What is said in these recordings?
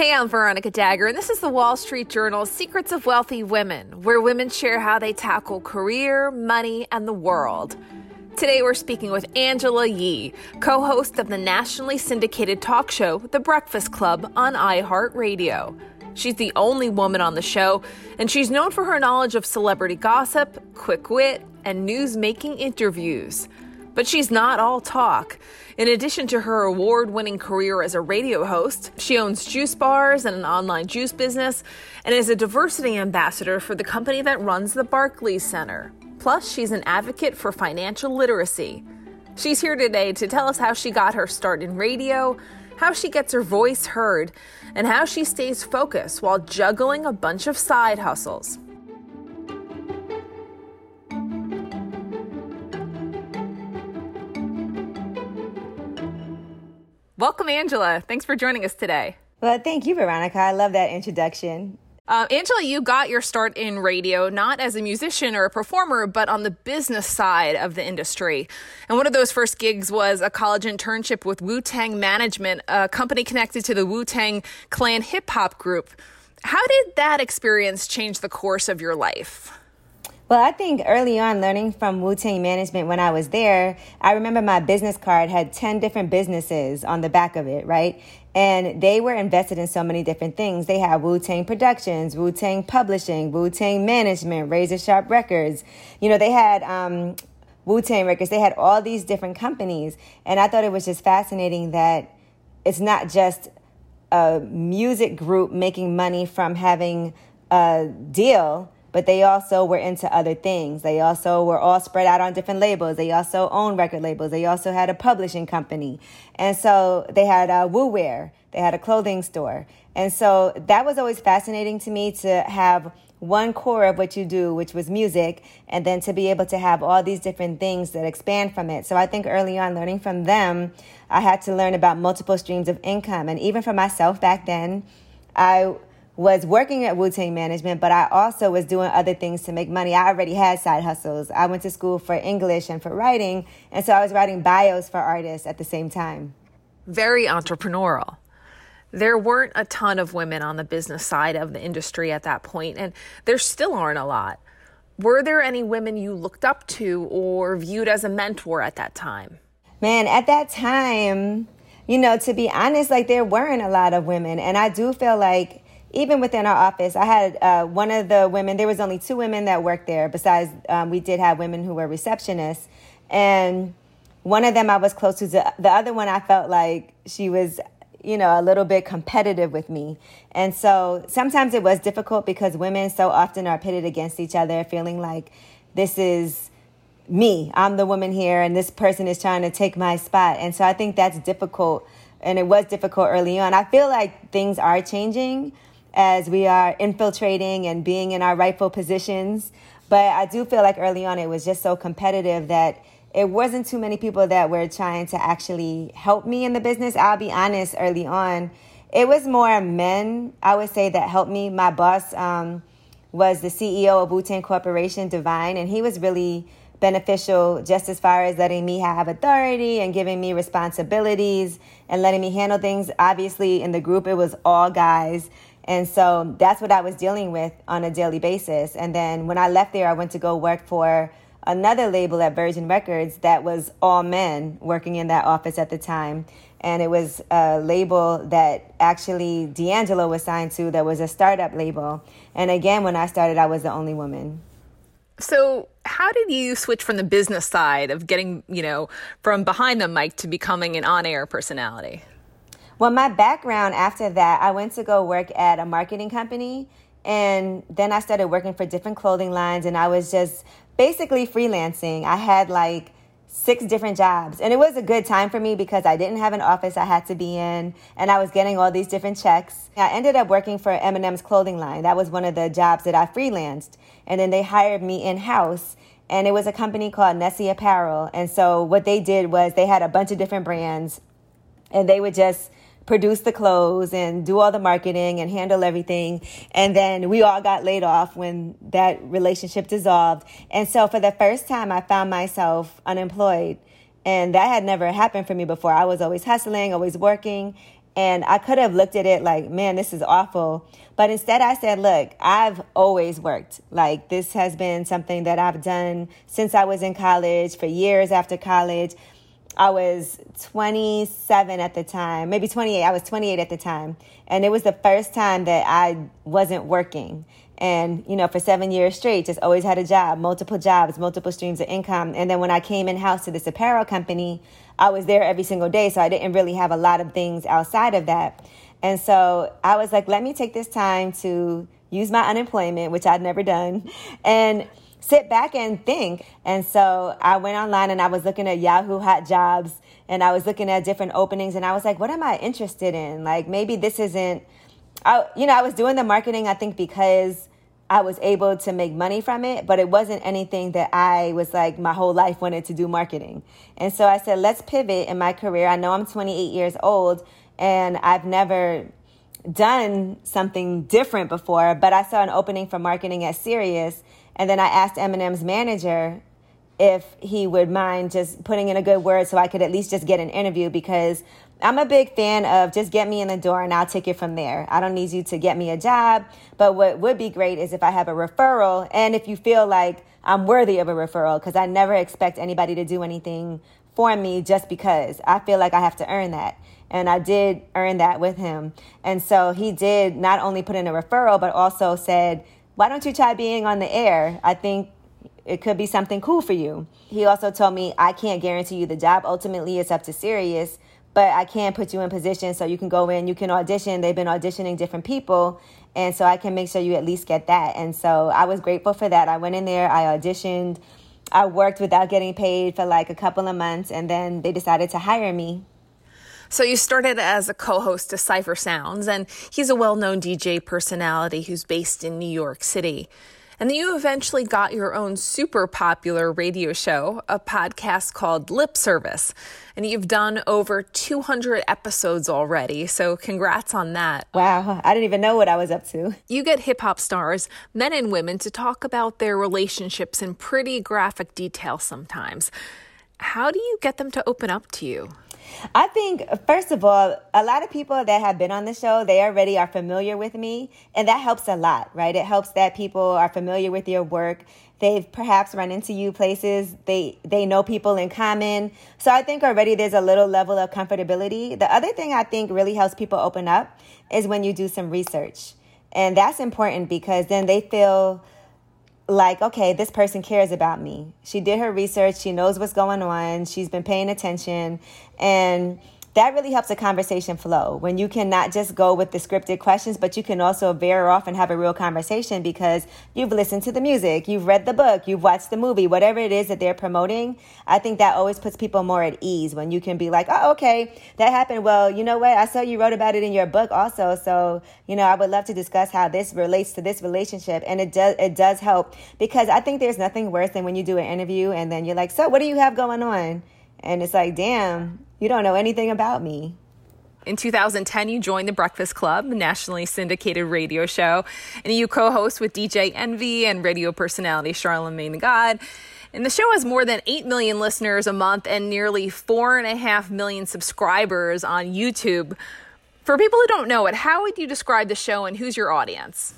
Hey, I'm Veronica Dagher, and this is the Wall Street Journal's Secrets of Wealthy Women, where women share how they tackle career, money, and the world. Today, we're speaking with Angela Yee, co host of the nationally syndicated talk show, The Breakfast Club, on iHeartRadio. She's the only woman on the show, and she's known for her knowledge of celebrity gossip, quick wit, and news making interviews. But she's not all talk. In addition to her award winning career as a radio host, she owns juice bars and an online juice business and is a diversity ambassador for the company that runs the Barclays Center. Plus, she's an advocate for financial literacy. She's here today to tell us how she got her start in radio, how she gets her voice heard, and how she stays focused while juggling a bunch of side hustles. Welcome, Angela. Thanks for joining us today. Well, thank you, Veronica. I love that introduction. Uh, Angela, you got your start in radio not as a musician or a performer, but on the business side of the industry. And one of those first gigs was a college internship with Wu Tang Management, a company connected to the Wu Tang Clan hip hop group. How did that experience change the course of your life? Well, I think early on, learning from Wu Tang Management when I was there, I remember my business card had 10 different businesses on the back of it, right? And they were invested in so many different things. They had Wu Tang Productions, Wu Tang Publishing, Wu Tang Management, Razor Sharp Records. You know, they had um, Wu Tang Records. They had all these different companies. And I thought it was just fascinating that it's not just a music group making money from having a deal but they also were into other things. They also were all spread out on different labels. They also owned record labels. They also had a publishing company. And so they had a Wu Wear. They had a clothing store. And so that was always fascinating to me to have one core of what you do, which was music, and then to be able to have all these different things that expand from it. So I think early on, learning from them, I had to learn about multiple streams of income. And even for myself back then, I was working at Wu Tang Management, but I also was doing other things to make money. I already had side hustles. I went to school for English and for writing, and so I was writing bios for artists at the same time. Very entrepreneurial. There weren't a ton of women on the business side of the industry at that point, and there still aren't a lot. Were there any women you looked up to or viewed as a mentor at that time? Man, at that time, you know, to be honest, like there weren't a lot of women. And I do feel like even within our office, I had uh, one of the women, there was only two women that worked there. Besides, um, we did have women who were receptionists. And one of them I was close to. The other one I felt like she was, you know, a little bit competitive with me. And so sometimes it was difficult because women so often are pitted against each other, feeling like this is me. I'm the woman here, and this person is trying to take my spot. And so I think that's difficult. And it was difficult early on. I feel like things are changing as we are infiltrating and being in our rightful positions. But I do feel like early on it was just so competitive that it wasn't too many people that were trying to actually help me in the business. I'll be honest, early on, it was more men, I would say, that helped me. My boss um, was the CEO of Wu Tang Corporation, Divine, and he was really beneficial just as far as letting me have authority and giving me responsibilities and letting me handle things. Obviously, in the group, it was all guys. And so that's what I was dealing with on a daily basis. And then when I left there, I went to go work for another label at Virgin Records that was all men working in that office at the time. And it was a label that actually D'Angelo was signed to that was a startup label. And again, when I started, I was the only woman. So, how did you switch from the business side of getting, you know, from behind the mic to becoming an on air personality? Well, my background after that, I went to go work at a marketing company. And then I started working for different clothing lines, and I was just basically freelancing. I had like six different jobs. And it was a good time for me because I didn't have an office I had to be in and I was getting all these different checks. I ended up working for Eminem's clothing line. That was one of the jobs that I freelanced. And then they hired me in-house and it was a company called Nessie Apparel. And so what they did was they had a bunch of different brands and they would just produce the clothes and do all the marketing and handle everything. And then we all got laid off when that relationship dissolved. And so for the first time, I found myself unemployed. And that had never happened for me before. I was always hustling, always working. And I could have looked at it like, man, this is awful. But instead, I said, look, I've always worked. Like, this has been something that I've done since I was in college, for years after college. I was 27 at the time, maybe 28. I was 28 at the time. And it was the first time that I wasn't working. And, you know, for seven years straight, just always had a job, multiple jobs, multiple streams of income. And then when I came in house to this apparel company, I was there every single day. So I didn't really have a lot of things outside of that. And so I was like, let me take this time to use my unemployment, which I'd never done, and sit back and think. And so I went online and I was looking at Yahoo Hot Jobs and I was looking at different openings and I was like, what am I interested in? Like maybe this isn't, I, you know, I was doing the marketing, I think, because I was able to make money from it, but it wasn't anything that I was like my whole life wanted to do marketing. And so I said, let's pivot in my career. I know I'm 28 years old and I've never done something different before, but I saw an opening for marketing at Sirius. And then I asked Eminem's manager if he would mind just putting in a good word so I could at least just get an interview because I'm a big fan of just get me in the door and I'll take it from there. I don't need you to get me a job, but what would be great is if I have a referral and if you feel like I'm worthy of a referral because I never expect anybody to do anything for me just because I feel like I have to earn that. And I did earn that with him. And so he did not only put in a referral, but also said, why don't you try being on the air? I think it could be something cool for you. He also told me, I can't guarantee you the job. Ultimately, it's up to Sirius, but I can put you in position so you can go in, you can audition. They've been auditioning different people. And so I can make sure you at least get that. And so I was grateful for that. I went in there, I auditioned, I worked without getting paid for like a couple of months, and then they decided to hire me. So you started as a co-host to Cipha Sounds, and he's a well-known DJ personality who's based in New York City. And then you eventually got your own super popular radio show, a podcast called Lip Service. And you've done over 200 episodes already. So congrats on that. Wow. I didn't even know what I was up to. You get hip hop stars, men and women, to talk about their relationships in pretty graphic detail sometimes. How do you get them to open up to you? I think, first of all, a lot of people that have been on the show, they already are familiar with me, and that helps a lot, right? It helps that people are familiar with your work. They've perhaps run into you places. They they know people in common. So I think already there's a little level of comfortability. The other thing I think really helps people open up is when you do some research. And that's important because then they feel like, okay, this person cares about me. She did her research, she knows what's going on, she's been paying attention, and that really helps a conversation flow when you can not just go with the scripted questions, but you can also veer off and have a real conversation because you've listened to the music, you've read the book, you've watched the movie, whatever it is that they're promoting. I think that always puts people more at ease when you can be like, oh, okay, that happened. Well, you know what? I saw you wrote about it in your book also. So, you know, I would love to discuss how this relates to this relationship. And it does, it does help because I think there's nothing worse than when you do an interview and then you're like, so what do you have going on? And it's like, damn, you don't know anything about me. In 2010, you joined the Breakfast Club, a nationally syndicated radio show, and you co host with DJ Envy and radio personality Charlamagne the God. And the show has more than 8 million listeners a month and nearly 4.5 million subscribers on YouTube. For people who don't know it, how would you describe the show and who's your audience?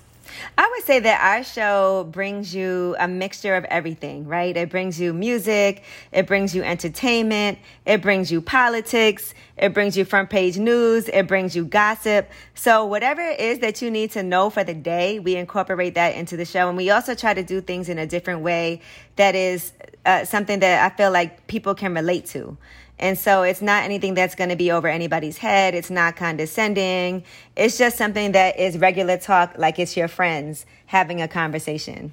I would say that our show brings you a mixture of everything, right? It brings you music, it brings you entertainment, it brings you politics, it brings you front page news, it brings you gossip. So, whatever it is that you need to know for the day, we incorporate that into the show. And we also try to do things in a different way that is uh, something that I feel like people can relate to. And so it's not anything that's going to be over anybody's head. It's not condescending. It's just something that is regular talk, like it's your friends having a conversation.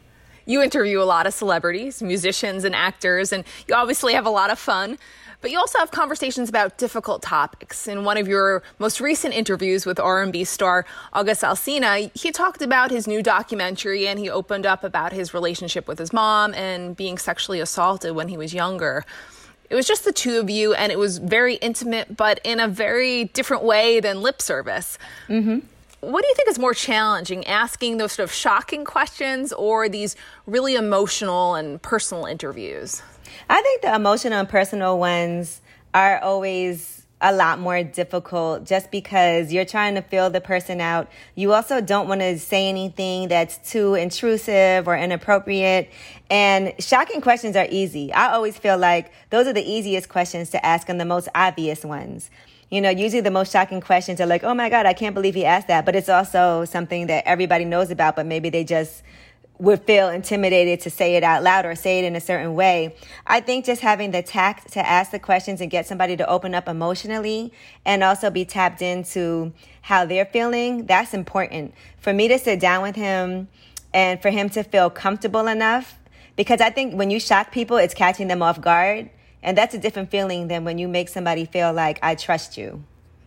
You interview a lot of celebrities, musicians, and actors, and you obviously have a lot of fun. But you also have conversations about difficult topics. In one of your most recent interviews with R&B star August Alsina, he talked about his new documentary and he opened up about his relationship with his mom and being sexually assaulted when he was younger. It was just the two of you, and it was very intimate, but in a very different way than lip service. Mm-hmm. What do you think is more challenging, asking those sort of shocking questions or these really emotional and personal interviews? I think the emotional and personal ones are always a lot more difficult just because you're trying to feel the person out. You also don't want to say anything that's too intrusive or inappropriate. And shocking questions are easy. I always feel like those are the easiest questions to ask and the most obvious ones. You know, usually the most shocking questions are like, oh my God, I can't believe he asked that. But it's also something that everybody knows about, but maybe they just would feel intimidated to say it out loud or say it in a certain way. I think just having the tact to ask the questions and get somebody to open up emotionally and also be tapped into how they're feeling, that's important. For me to sit down with him and for him to feel comfortable enough, because I think when you shock people, it's catching them off guard. And that's a different feeling than when you make somebody feel like, I trust you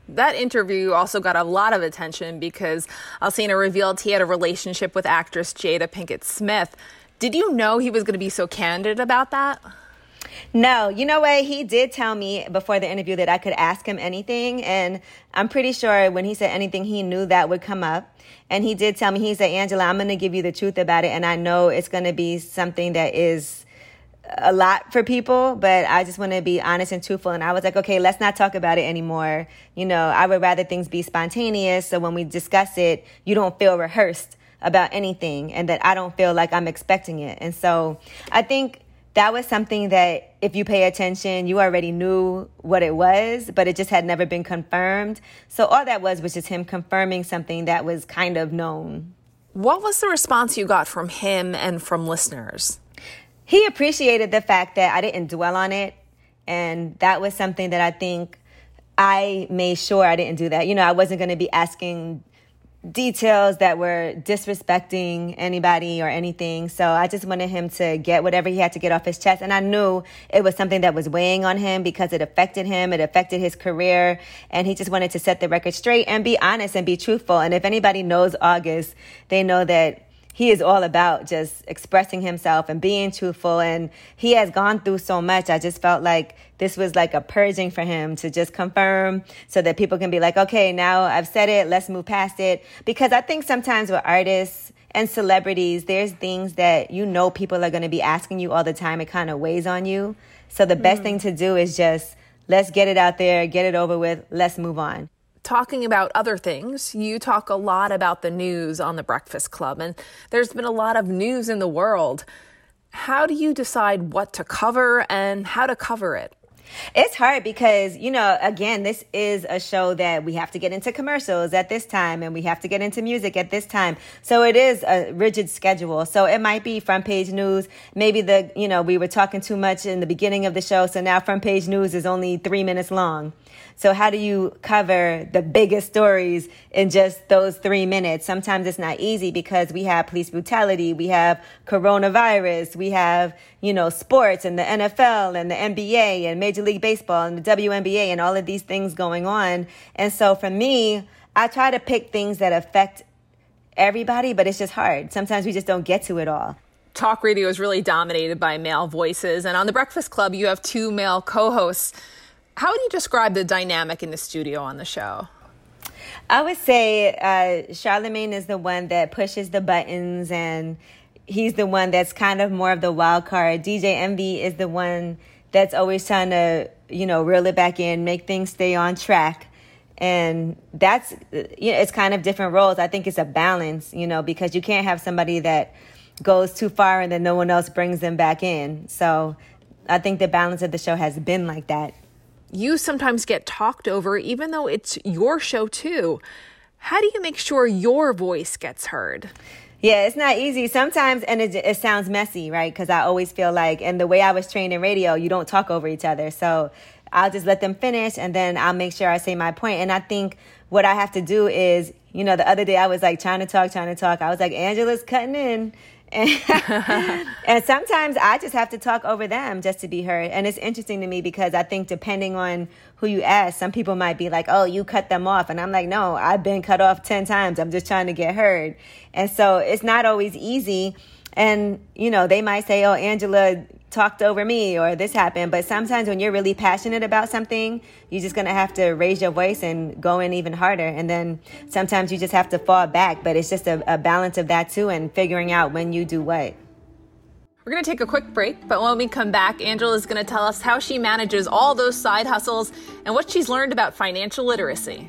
that interview also got a lot of attention because Alsina revealed he had a relationship with actress Jada Pinkett Smith. Did you know he was going to be so candid about that? No, you know what? He did tell me before the interview that I could ask him anything. And I'm pretty sure when he said anything, he knew that would come up. And he did tell me, he said, Angela, I'm going to give you the truth about it. And I know it's going to be something that is a lot for people, but I just want to be honest and truthful. And I was like, okay, let's not talk about it anymore. You know, I would rather things be spontaneous. So when we discuss it, you don't feel rehearsed about anything and that I don't feel like I'm expecting it. And so I think that was something that if you pay attention, you already knew what it was, but it just had never been confirmed. So all that was was just him confirming something that was kind of known. What was the response you got from him and from listeners? He appreciated the fact that I didn't dwell on it. And that was something that I think I made sure I didn't do that. You know, I wasn't going to be asking details that were disrespecting anybody or anything. So I just wanted him to get whatever he had to get off his chest. And I knew it was something that was weighing on him because it affected him. It affected his career. And he just wanted to set the record straight and be honest and be truthful. And if anybody knows August, they know that he is all about just expressing himself and being truthful. And he has gone through so much. I just felt like this was like a purging for him to just confirm so that people can be like, okay, now I've said it. Let's move past it. Because I think sometimes with artists, and celebrities, there's things that you know people are going to be asking you all the time. It kind of weighs on you. So the best mm. thing to do is just let's get it out there, get it over with, let's move on talking about other things, you talk a lot about the news on the Breakfast Club, and there's been a lot of news in the world. How do you decide what to cover and how to cover it? It's hard because, you know, again, this is a show that we have to get into commercials at this time and we have to get into music at this time. So it is a rigid schedule. So it might be front page news. Maybe the, you know, we were talking too much in the beginning of the show. So now front page news is only three minutes long. So how do you cover the biggest stories in just those three minutes? Sometimes it's not easy because we have police brutality, we have coronavirus, we have, you know, sports and the NFL and the NBA and Major League Baseball and the WNBA and all of these things going on. And so for me, I try to pick things that affect everybody, but it's just hard. Sometimes we just don't get to it all talk radio is really dominated by male voices. And on The Breakfast Club, you have two male co hosts. How would you describe the dynamic in the studio on the show? I would say uh, Charlamagne is the one that pushes the buttons, and he's the one that's kind of more of the wild card. DJ Envy is the one that's always trying to, you know, reel it back in, make things stay on track. And that's, you know, it's kind of different roles. I think it's a balance, you know, because you can't have somebody that goes too far and then no one else brings them back in. So I think the balance of the show has been like that you sometimes get talked over, even though it's your show too. How do you make sure your voice gets heard? Yeah, it's not easy sometimes, and it, it sounds messy, right? Because I always feel like, and the way I was trained in radio, you don't talk over each other. So I'll just let them finish, and then I'll make sure I say my point. And I think what I have to do is, you know, the other day I was like trying to talk, trying to talk. I was like, Angela's cutting in. And, sometimes I just have to talk over them just to be heard. And it's interesting to me because I think depending on who you ask, some people might be like, oh, you cut them off. And I'm like, no, I've been cut off 10 times. I'm just trying to get heard. And so it's not always easy. And, you know, they might say, oh, Angela talked over me or this happened. But sometimes when you're really passionate about something, you're just going to have to raise your voice and go in even harder. And then sometimes you just have to fall back. But it's just a, a balance of that too and figuring out when you do what. We're going to take a quick break, but when we come back, Angela is going to tell us how she manages all those side hustles and what she's learned about financial literacy.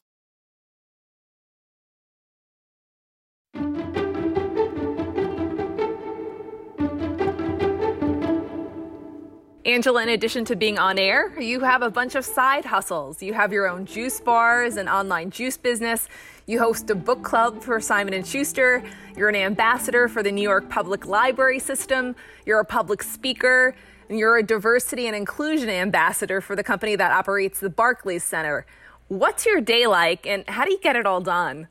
Angela, in addition to being on air, you have a bunch of side hustles. You have your own juice bars, and online juice business. You host a book club for Simon and Schuster. You're an ambassador for the New York Public Library System. You're a public speaker, and you're a diversity and inclusion ambassador for the company that operates the Barclays Center. What's your day like, and how do you get it all done?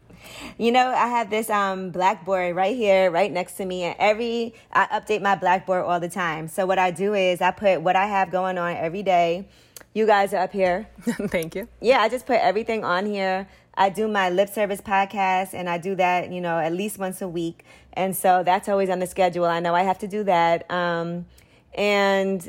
You know, I have this um, blackboard right here, right next to me, and every I update my blackboard all the time. So what I do is I put what I have going on every day. You guys are up here. Thank you. Yeah, I just put everything on here. I do my lip service podcast, and I do that, you know, at least once a week, and so that's always on the schedule. I know I have to do that, um, and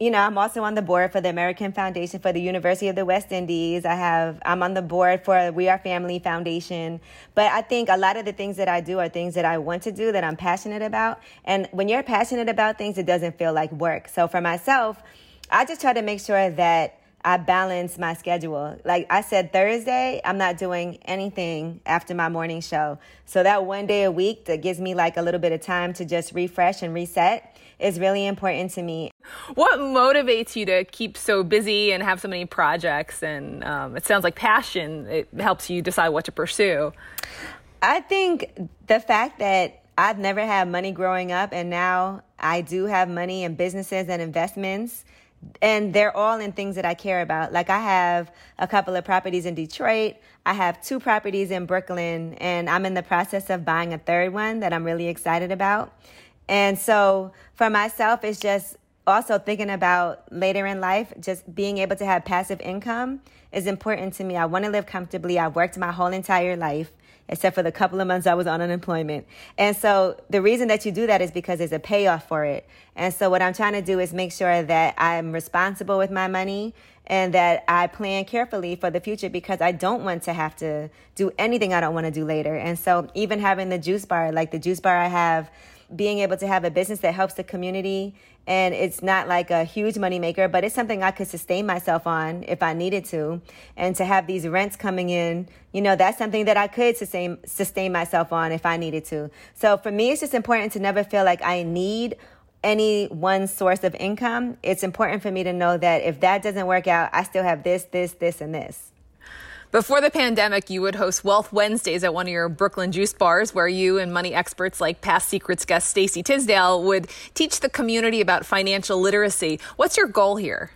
you know, I'm also on the board for the American Foundation for the University of the West Indies. I have, I'm on the board for We Are Family Foundation. But I think a lot of the things that I do are things that I want to do that I'm passionate about. And when you're passionate about things, it doesn't feel like work. So for myself, I just try to make sure that I balance my schedule. Like I said, Thursday, I'm not doing anything after my morning show. So that one day a week that gives me like a little bit of time to just refresh and reset is really important to me. What motivates you to keep so busy and have so many projects? And um, it sounds like passion. It helps you decide what to pursue. I think the fact that I've never had money growing up, and now I do have money in businesses and investments. And they're all in things that I care about. Like I have a couple of properties in Detroit. I have two properties in Brooklyn, and I'm in the process of buying a third one that I'm really excited about. And so for myself, it's just also thinking about later in life, just being able to have passive income is important to me. I want to live comfortably. I've worked my whole entire life, except for the couple of months I was on unemployment. And so the reason that you do that is because there's a payoff for it. And so what I'm trying to do is make sure that I'm responsible with my money and that I plan carefully for the future because I don't want to have to do anything I don't want to do later. And so even having the juice bar, like the juice bar I have, being able to have a business that helps the community and it's not like a huge moneymaker, but it's something I could sustain myself on if I needed to. And to have these rents coming in, you know, that's something that I could sustain sustain myself on if I needed to. So for me, it's just important to never feel like I need any one source of income. It's important for me to know that if that doesn't work out, I still have this, this, this, and this. Before the pandemic, you would host Wealth Wednesdays at one of your Brooklyn juice bars, where you and money experts like past Secrets guest Stacey Tisdale would teach the community about financial literacy. What's your goal here?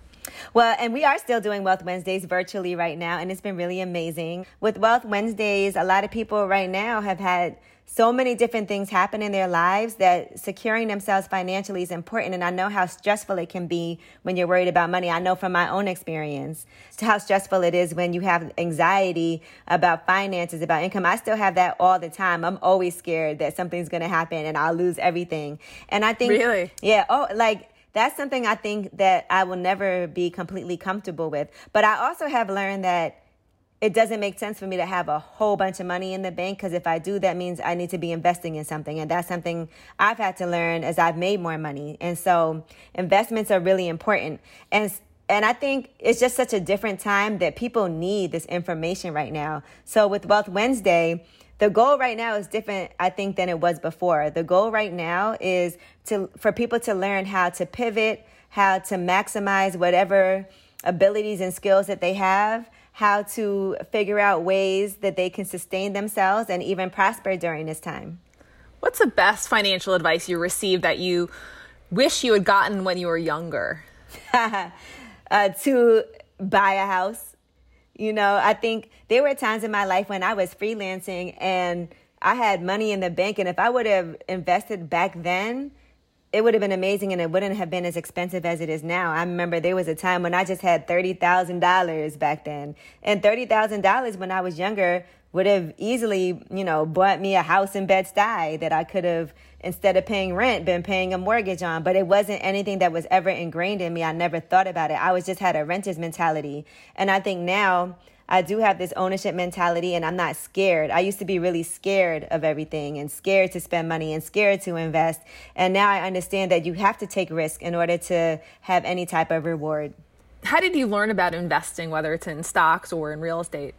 Well, and we are still doing Wealth Wednesdays virtually right now, and it's been really amazing. With Wealth Wednesdays, a lot of people right now have had so many different things happen in their lives that securing themselves financially is important. And I know how stressful it can be when you're worried about money. I know from my own experience how stressful it is when you have anxiety about finances, about income. I still have that all the time. I'm always scared that something's going to happen and I'll lose everything. And I think, really? Yeah. Oh, like, that's something I think that I will never be completely comfortable with. But I also have learned that it doesn't make sense for me to have a whole bunch of money in the bank because if I do, that means I need to be investing in something. And that's something I've had to learn as I've made more money. And so investments are really important. And and I think it's just such a different time that people need this information right now. So with Wealth Wednesday, the goal right now is different, I think, than it was before. The goal right now is to for people to learn how to pivot, how to maximize whatever abilities and skills that they have how to figure out ways that they can sustain themselves and even prosper during this time. What's the best financial advice you received that you wish you had gotten when you were younger? uh, to buy a house. You know, I think there were times in my life when I was freelancing and I had money in the bank, and if I would have invested back then, it would have been amazing and it wouldn't have been as expensive as it is now. I remember there was a time when I just had $30,000 back then. And $30,000 when I was younger would have easily, you know, bought me a house in Bed-Stuy that I could have, instead of paying rent, been paying a mortgage on. But it wasn't anything that was ever ingrained in me. I never thought about it. I was just had a renter's mentality. And I think now, I do have this ownership mentality and I'm not scared. I used to be really scared of everything and scared to spend money and scared to invest. And now I understand that you have to take risk in order to have any type of reward. How did you learn about investing, whether it's in stocks or in real estate?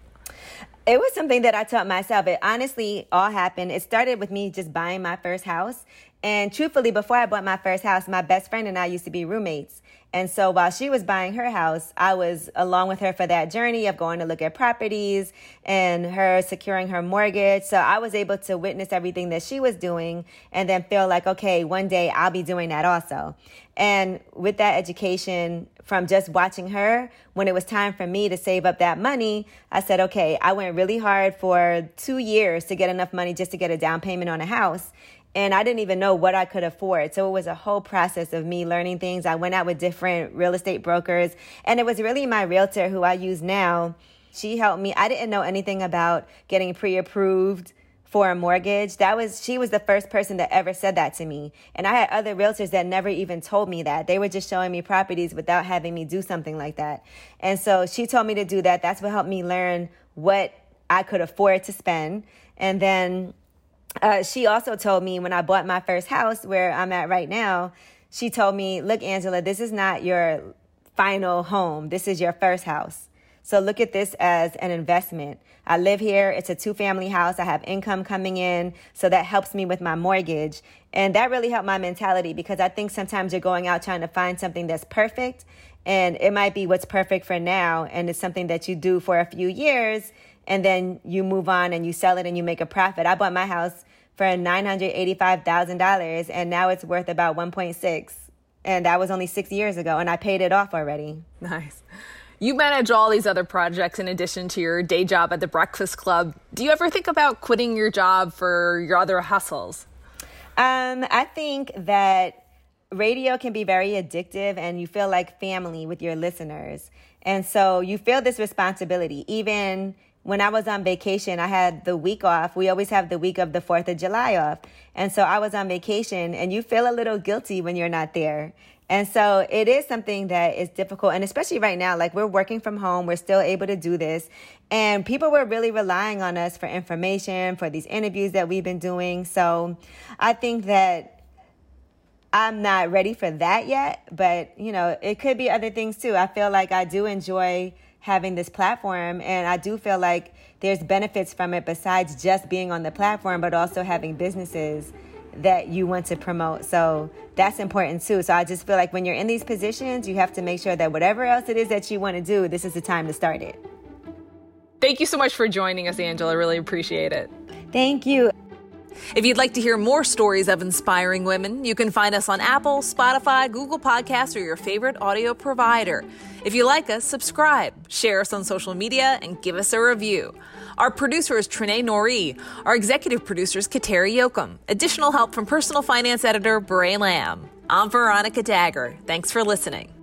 It was something that I taught myself. It honestly all happened. It started with me just buying my first house. And truthfully, before I bought my first house, my best friend and I used to be roommates. And so while she was buying her house, I was along with her for that journey of going to look at properties and her securing her mortgage. So I was able to witness everything that she was doing and then feel like, okay, one day I'll be doing that also. And with that education from just watching her, when it was time for me to save up that money, I said, okay, I went really hard for two years to get enough money just to get a down payment on a house and I didn't even know what I could afford. So it was a whole process of me learning things. I went out with different real estate brokers, and it was really my realtor who I use now. She helped me. I didn't know anything about getting pre-approved for a mortgage. That was she was the first person that ever said that to me. And I had other realtors that never even told me that. They were just showing me properties without having me do something like that. And so she told me to do that. That's what helped me learn what I could afford to spend. And then uh, she also told me when I bought my first house where I'm at right now, she told me, look, Angela, this is not your final home. This is your first house. So look at this as an investment. I live here. It's a two family house. I have income coming in. So that helps me with my mortgage. And that really helped my mentality because I think sometimes you're going out trying to find something that's perfect and it might be what's perfect for now. And it's something that you do for a few years and then you move on and you sell it and you make a profit. I bought my house for $985,000 and now it's worth about 1.6 and that was only 6 years ago and I paid it off already. Nice. You manage all these other projects in addition to your day job at the Breakfast Club. Do you ever think about quitting your job for your other hustles? Um, I think that radio can be very addictive and you feel like family with your listeners. And so you feel this responsibility, even when I was on vacation, I had the week off. We always have the week of the 4th of July off. And so I was on vacation and you feel a little guilty when you're not there. And so it is something that is difficult. And especially right now, like we're working from home, we're still able to do this. And people were really relying on us for information, for these interviews that we've been doing. So I think that I'm not ready for that yet, but you know, it could be other things too. I feel like I do enjoy having this platform. And I do feel like there's benefits from it besides just being on the platform, but also having businesses that you want to promote. So that's important too. So I just feel like when you're in these positions, you have to make sure that whatever else it is that you want to do, this is the time to start it. Thank you so much for joining us, Angela. Really appreciate it. Thank you. If you'd like to hear more stories of inspiring women, you can find us on Apple, Spotify, Google Podcasts, or your favorite audio provider. If you like us, subscribe, share us on social media, and give us a review. Our producer is Trinae Nori. Our executive producer is Kateri Jochum. Additional help from personal finance editor Bray Lamb. I'm Veronica Dagher. Thanks for listening.